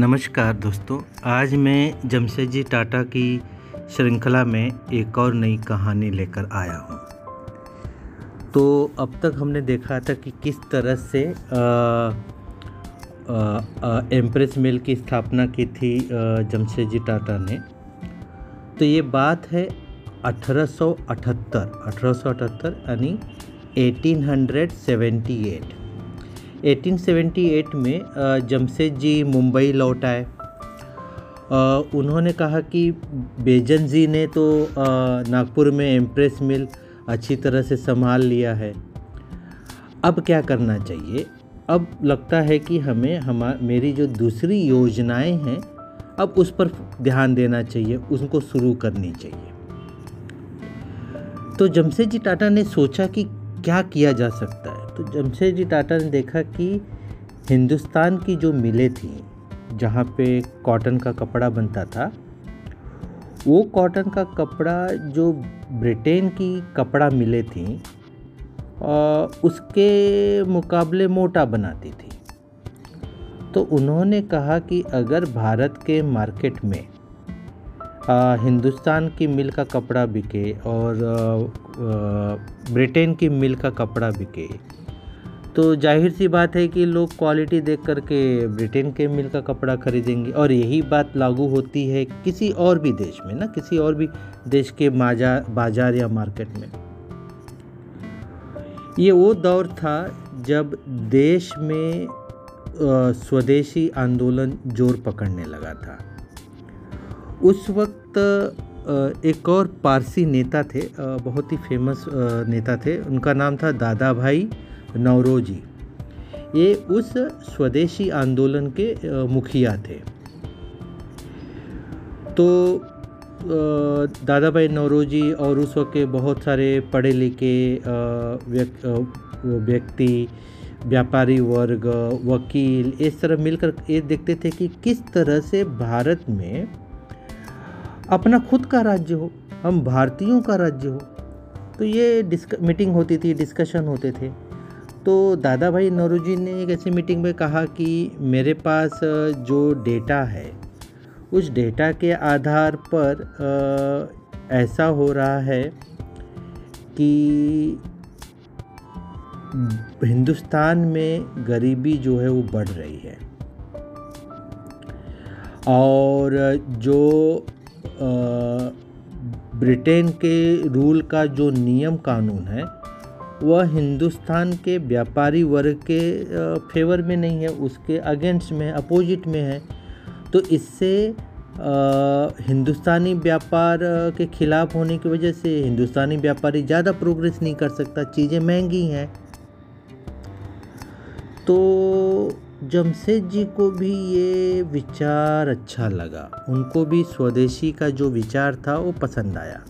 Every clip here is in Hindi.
नमस्कार दोस्तों, आज मैं जमशेद जी टाटा की श्रृंखला में एक और नई कहानी लेकर आया हूँ। तो अब तक हमने देखा था कि किस तरह से एम्प्रेस मिल की स्थापना की थी जमशेद जी टाटा ने। तो ये बात है 1878 1878 यानी 1878 1878 में जमशेद जी मुंबई लौट आए। उन्होंने कहा कि बेजन जी ने तो नागपुर में एम्प्रेस मिल अच्छी तरह से संभाल लिया है। अब क्या करना चाहिए? अब लगता है कि हमें, हम, मेरी जो दूसरी योजनाएँ हैं, अब उस पर ध्यान देना चाहिए, उनको शुरू करनी चाहिए। तो जमशेद जी टाटा ने सोचा कि क्या किया जा सकता है? तो जमशेद जी टाटा ने देखा कि हिंदुस्तान की जो मिलें थी, जहाँ पे कॉटन का कपड़ा बनता था, वो कॉटन का कपड़ा जो ब्रिटेन की कपड़ा मिले थी उसके मुकाबले मोटा बनाती थी। तो उन्होंने कहा कि अगर भारत के मार्केट में हिंदुस्तान की मिल का कपड़ा बिके और ब्रिटेन की मिल का कपड़ा बिके। तो ज़ाहिर सी बात है कि लोग क्वालिटी देख करके ब्रिटेन के मिल का कपड़ा खरीदेंगे और यही बात लागू होती है किसी और भी देश में ना, किसी और भी देश के बाज़ार या मार्केट में। ये वो दौर था जब देश में स्वदेशी आंदोलन ज़ोर पकड़ने लगा था। उस वक्त एक और पारसी नेता थे बहुत ही फ़ेमस नेता थे। उनका नाम था दादा भाई नवरोजी ये उस स्वदेशी आंदोलन के मुखिया थे। तो दादा भाई नवरोजी और उस वक्त के बहुत सारे पढ़े लिखे व्यक्ति, व्यापारी वर्ग, वकील, इस तरह मिलकर ये देखते थे कि किस तरह से भारत में अपना खुद का राज्य हो, हम भारतीयों का राज्य हो। तो ये डिस्क, मीटिंग होती थी, डिस्कशन होते थे। तो दादा भाई नौरोजी ने एक ऐसी मीटिंग में कहा कि मेरे पास जो डेटा है, उस डेटा के आधार पर ऐसा हो रहा है कि हिंदुस्तान में गरीबी जो है वो बढ़ रही है। और जो ब्रिटेन के रूल का जो नियम कानून है, वह हिंदुस्तान के व्यापारी वर्ग के फेवर में नहीं है, उसके अगेंस्ट में है अपोजिट में है। तो इससे हिंदुस्तानी व्यापार के खिलाफ होने की वजह से हिंदुस्तानी व्यापारी ज़्यादा प्रोग्रेस नहीं कर सकता, चीज़ें महँगी हैं। तो जमशेद जी को भी ये विचार अच्छा लगा। उनको भी स्वदेशी का जो विचार था, वो पसंद आया।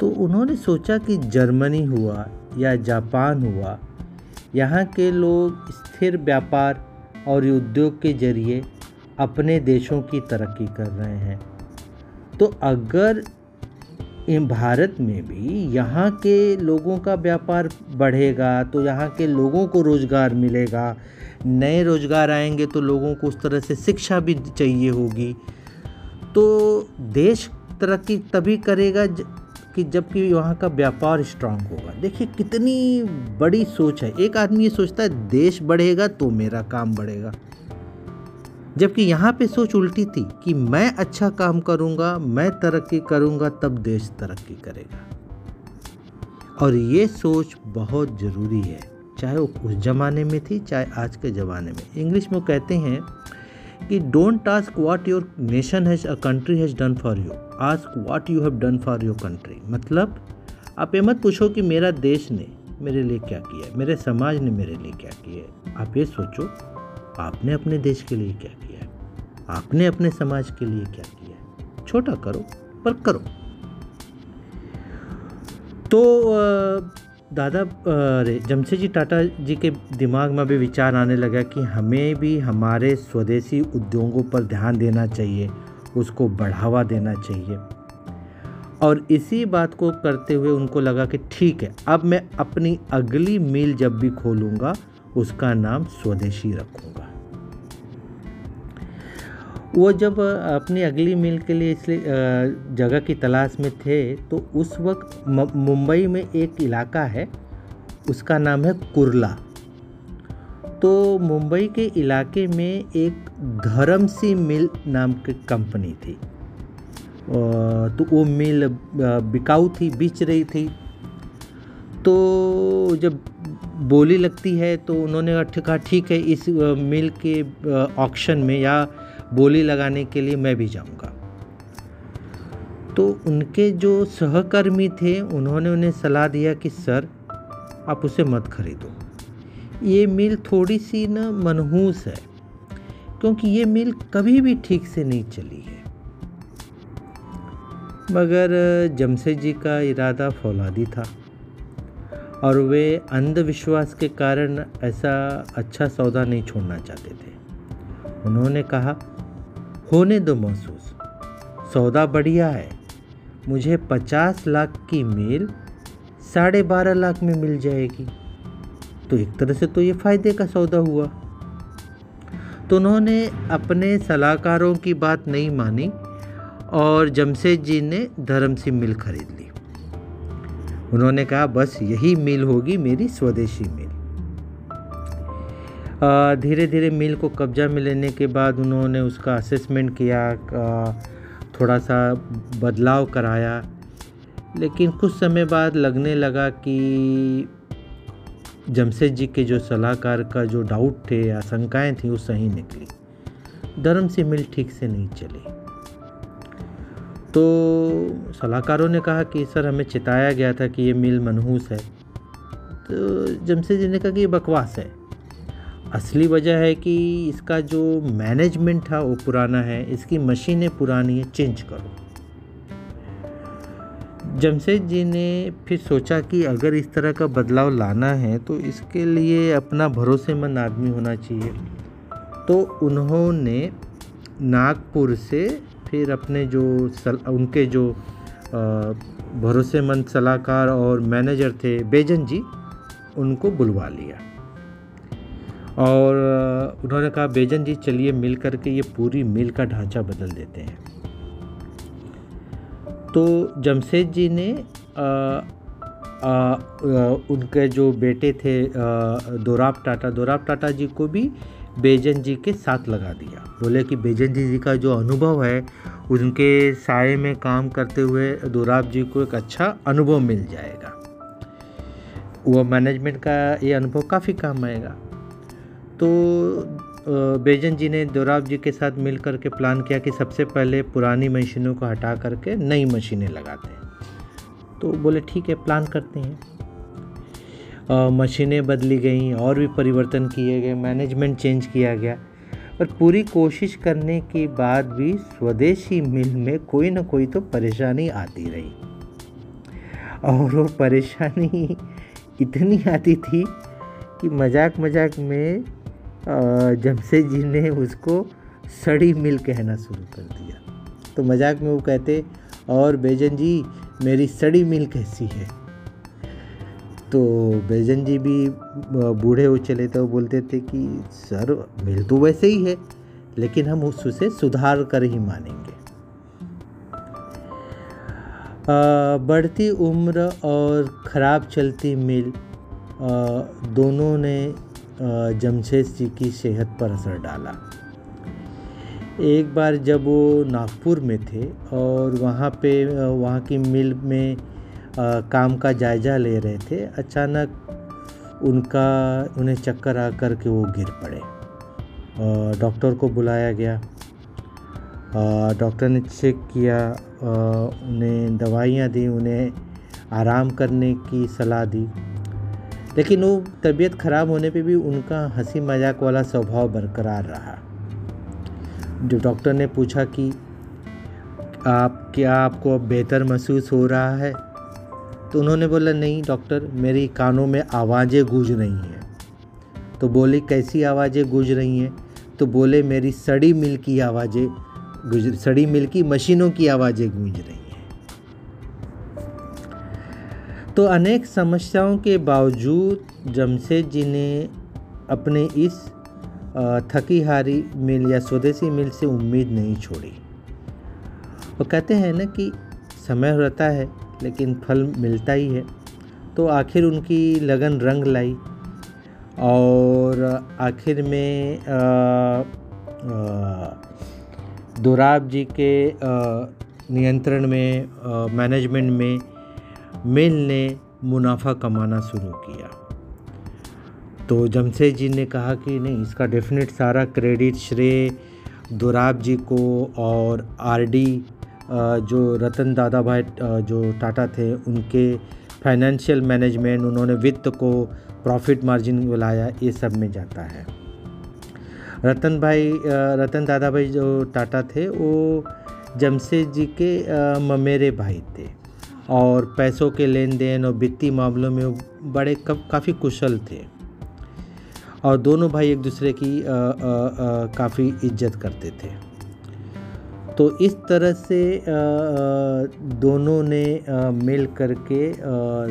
तो उन्होंने सोचा कि जर्मनी हुआ या जापान हुआ, यहाँ के लोग स्थिर व्यापार और उद्योग के ज़रिए अपने देशों की तरक्की कर रहे हैं। तो अगर भारत में भी यहाँ के लोगों का व्यापार बढ़ेगा तो यहाँ के लोगों को रोज़गार मिलेगा। नए रोज़गार आएँगे तो लोगों को उस तरह से शिक्षा भी चाहिए होगी। तो देश तरक्की तभी करेगा कि जबकि वहाँ का व्यापार स्ट्रांग होगा। देखिए, कितनी बड़ी सोच है। एक आदमी ये सोचता है, देश बढ़ेगा तो मेरा काम बढ़ेगा। जबकि यहाँ पे सोच उल्टी थी कि मैं अच्छा काम करूँगा, मैं तरक्की करूँगा, तब देश तरक्की करेगा। और ये सोच बहुत ज़रूरी है, चाहे वो उस ज़माने में थी, चाहे आज के ज़माने में। इंग्लिश में कहते हैं कि don't ask what your nation has a country has done for you ask what you have done for your country मतलब आप ये मत पूछो कि मेरा देश ने मेरे लिए क्या किया है, मेरे समाज ने मेरे लिए क्या किया है। आप ये सोचो। आपने अपने देश के लिए क्या किया है? आपने अपने समाज के लिए क्या किया है? छोटा करो, पर करो। तो दादा अरे, जमशेद जी टाटा जी के दिमाग में भी विचार आने लगा कि हमें भी हमारे स्वदेशी उद्योगों पर ध्यान देना चाहिए, उसको बढ़ावा देना चाहिए। और इसी बात को करते हुए उनको लगा कि ठीक है, अब मैं अपनी अगली मील जब भी खोलूँगा उसका नाम स्वदेशी रखूँगा। वो जब अपनी अगली मिल के लिए इसलिए जगह की तलाश में थे तो उस वक्त मुंबई में एक इलाका है, उसका नाम है कुरला। तो मुंबई के इलाके में एक धर्म सी मिल नाम की कंपनी थी। तो वो मिल बिकाऊ थी, बिच रही थी। तो जब बोली लगती है तो उन्होंने कहा ठीक है, इस मिल के ऑक्शन में या बोली लगाने के लिए मैं भी जाऊँगा। तो उनके जो सहकर्मी थे, उन्होंने उन्हें सलाह दिया कि, सर, आप उसे मत खरीदो। ये मिल थोड़ी सी ना मनहूस है, क्योंकि ये मिल कभी भी ठीक से नहीं चली है। मगर, जमशेद जी का इरादा फौलादी था। और वे अंधविश्वास के कारण ऐसा अच्छा सौदा नहीं छोड़ना चाहते थे। उन्होंने कहा, होने दो महसूस। सौदा बढ़िया है। मुझे पचास लाख की मेल साढ़े बारह लाख में मिल जाएगी। तो एक तरह से तो ये फ़ायदे का सौदा हुआ। तो उन्होंने अपने सलाहकारों की बात नहीं मानी और जमशेद जी ने धर्म सिंह मिल खरीद ली। उन्होंने कहा, बस यही मिल होगी मेरी स्वदेशी मिल. धीरे धीरे मिल को कब्जा में लेने के बाद उन्होंने उसका असेसमेंट किया थोड़ा सा बदलाव कराया। लेकिन कुछ समय बाद लगने लगा कि जमशेद जी के जो सलाहकार का जो डाउट थे, आशंकाएँ थी, वो सही निकली। धर्म से मिल ठीक से नहीं चली। तो सलाहकारों ने कहा कि सर, हमें चिताया गया था कि ये मिल मनहूस है। तो जमशेद जी ने कहा कि ये बकवास है। असली वजह है कि इसका जो मैनेजमेंट था, वो पुराना है। इसकी मशीनें पुरानी है चेंज करो। जमशेद जी ने फिर सोचा कि अगर इस तरह का बदलाव लाना है तो इसके लिए अपना भरोसेमंद आदमी होना चाहिए। तो उन्होंने नागपुर से फिर अपने जो सल, उनके जो भरोसेमंद सलाहकार और मैनेजर थे बेजन जी उनको बुलवा लिया। और उन्होंने कहा बेजन जी चलिए मिल करके ये पूरी मिल का ढांचा बदल देते हैं। तो जमशेद जी ने आ, आ, उनके जो बेटे थे दोराब टाटा दोराब टाटा जी को भी बेजन जी के साथ लगा दिया। बोले कि बेजन जी जी का जो अनुभव है, उनके साय में काम करते हुए दोराब जी को एक अच्छा अनुभव मिल जाएगा। वो मैनेजमेंट का ये अनुभव काफ़ी काम आएगा। तो बेजन जी ने दोराब जी के साथ मिल कर के प्लान किया कि सबसे पहले पुरानी मशीनों को हटा करके नई मशीनें लगाते हैं। तो बोले, ठीक है प्लान करते हैं। मशीनें बदली गई, और भी परिवर्तन किए गए मैनेजमेंट चेंज किया गया। पर पूरी कोशिश करने के बाद भी स्वदेशी मिल में कोई ना कोई तो परेशानी आती रही। और वो परेशानी इतनी आती थी कि मज़ाक मज़ाक में जमशेद जी ने उसको सड़ी मिल कहना शुरू कर दिया। तो मज़ाक में वो कहते, और बेजन जी, मेरी सड़ी मिल कैसी है? तो बैजन जी भी बूढ़े हो चले वो बोलते थे कि सर मिल तो वैसे ही है लेकिन हम उससे सुधार कर ही मानेंगे। बढ़ती उम्र और ख़राब चलती मिल दोनों ने जमशेद जी की सेहत पर असर डाला। एक बार जब वो नागपुर में थे और वहाँ पे वहाँ की मिल में आ, काम का जायज़ा ले रहे थे। अचानक उनका, उन्हें चक्कर आ कर के वो गिर पड़े डॉक्टर को बुलाया गया। डॉक्टर ने चेक किया उन्हें दवाइयाँ दी, उन्हें आराम करने की सलाह दी। लेकिन वो तबीयत ख़राब होने पे भी उनका हँसी मज़ाक वाला स्वभाव बरकरार रहा। जो डॉक्टर ने पूछा कि आप, क्या आपको अब बेहतर महसूस हो रहा है? तो उन्होंने बोला, नहीं डॉक्टर, मेरी कानों में आवाज़ें गूंज रही हैं। तो बोले, कैसी आवाज़ें गूंज रही हैं? तो बोले, मेरी सड़ी मिल की आवाज़ें गुज, सड़ी मिल की मशीनों की आवाज़ें गूंज रही हैं। तो अनेक समस्याओं के बावजूद जमशेद जी ने अपने इस थकी हारी मिल या स्वदेशी मिल से उम्मीद नहीं छोड़ी। वो कहते हैं ना कि समय रहता है लेकिन फल मिलता ही है। तो आखिर उनकी लगन रंग लाई। और आखिर में दोराब जी के नियंत्रण में मैनेजमेंट में मिल ने मुनाफा कमाना शुरू किया। तो जमशेद जी ने कहा कि नहीं, इसका डेफिनेट सारा क्रेडिट श्रेय दोराब जी को और आरडी जो रतन दादा भाई जो टाटा थे, उनके फाइनेंशियल मैनेजमेंट उन्होंने वित्त को प्रॉफिट मार्जिन बुलाया ये सब में जाता है। रतन भाई रतन दादा भाई जो टाटा थे, वो जमशेद जी के ममेरे भाई थे। और पैसों के लेन देन और वित्तीय मामलों में बड़े काफ़ी कुशल थे। और दोनों भाई एक दूसरे की काफ़ी इज़्ज़त करते थे। तो इस तरह से दोनों ने मिल करके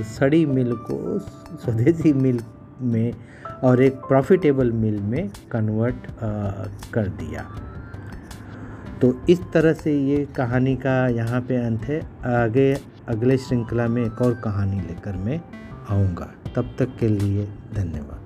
सड़ी मिल को स्वदेशी मिल में और एक प्रॉफिटेबल मिल में कन्वर्ट कर दिया। तो इस तरह से ये कहानी का यहाँ पे अंत है। आगे, अगले श्रृंखला में एक और कहानी लेकर मैं आऊँगा। तब तक के लिए धन्यवाद।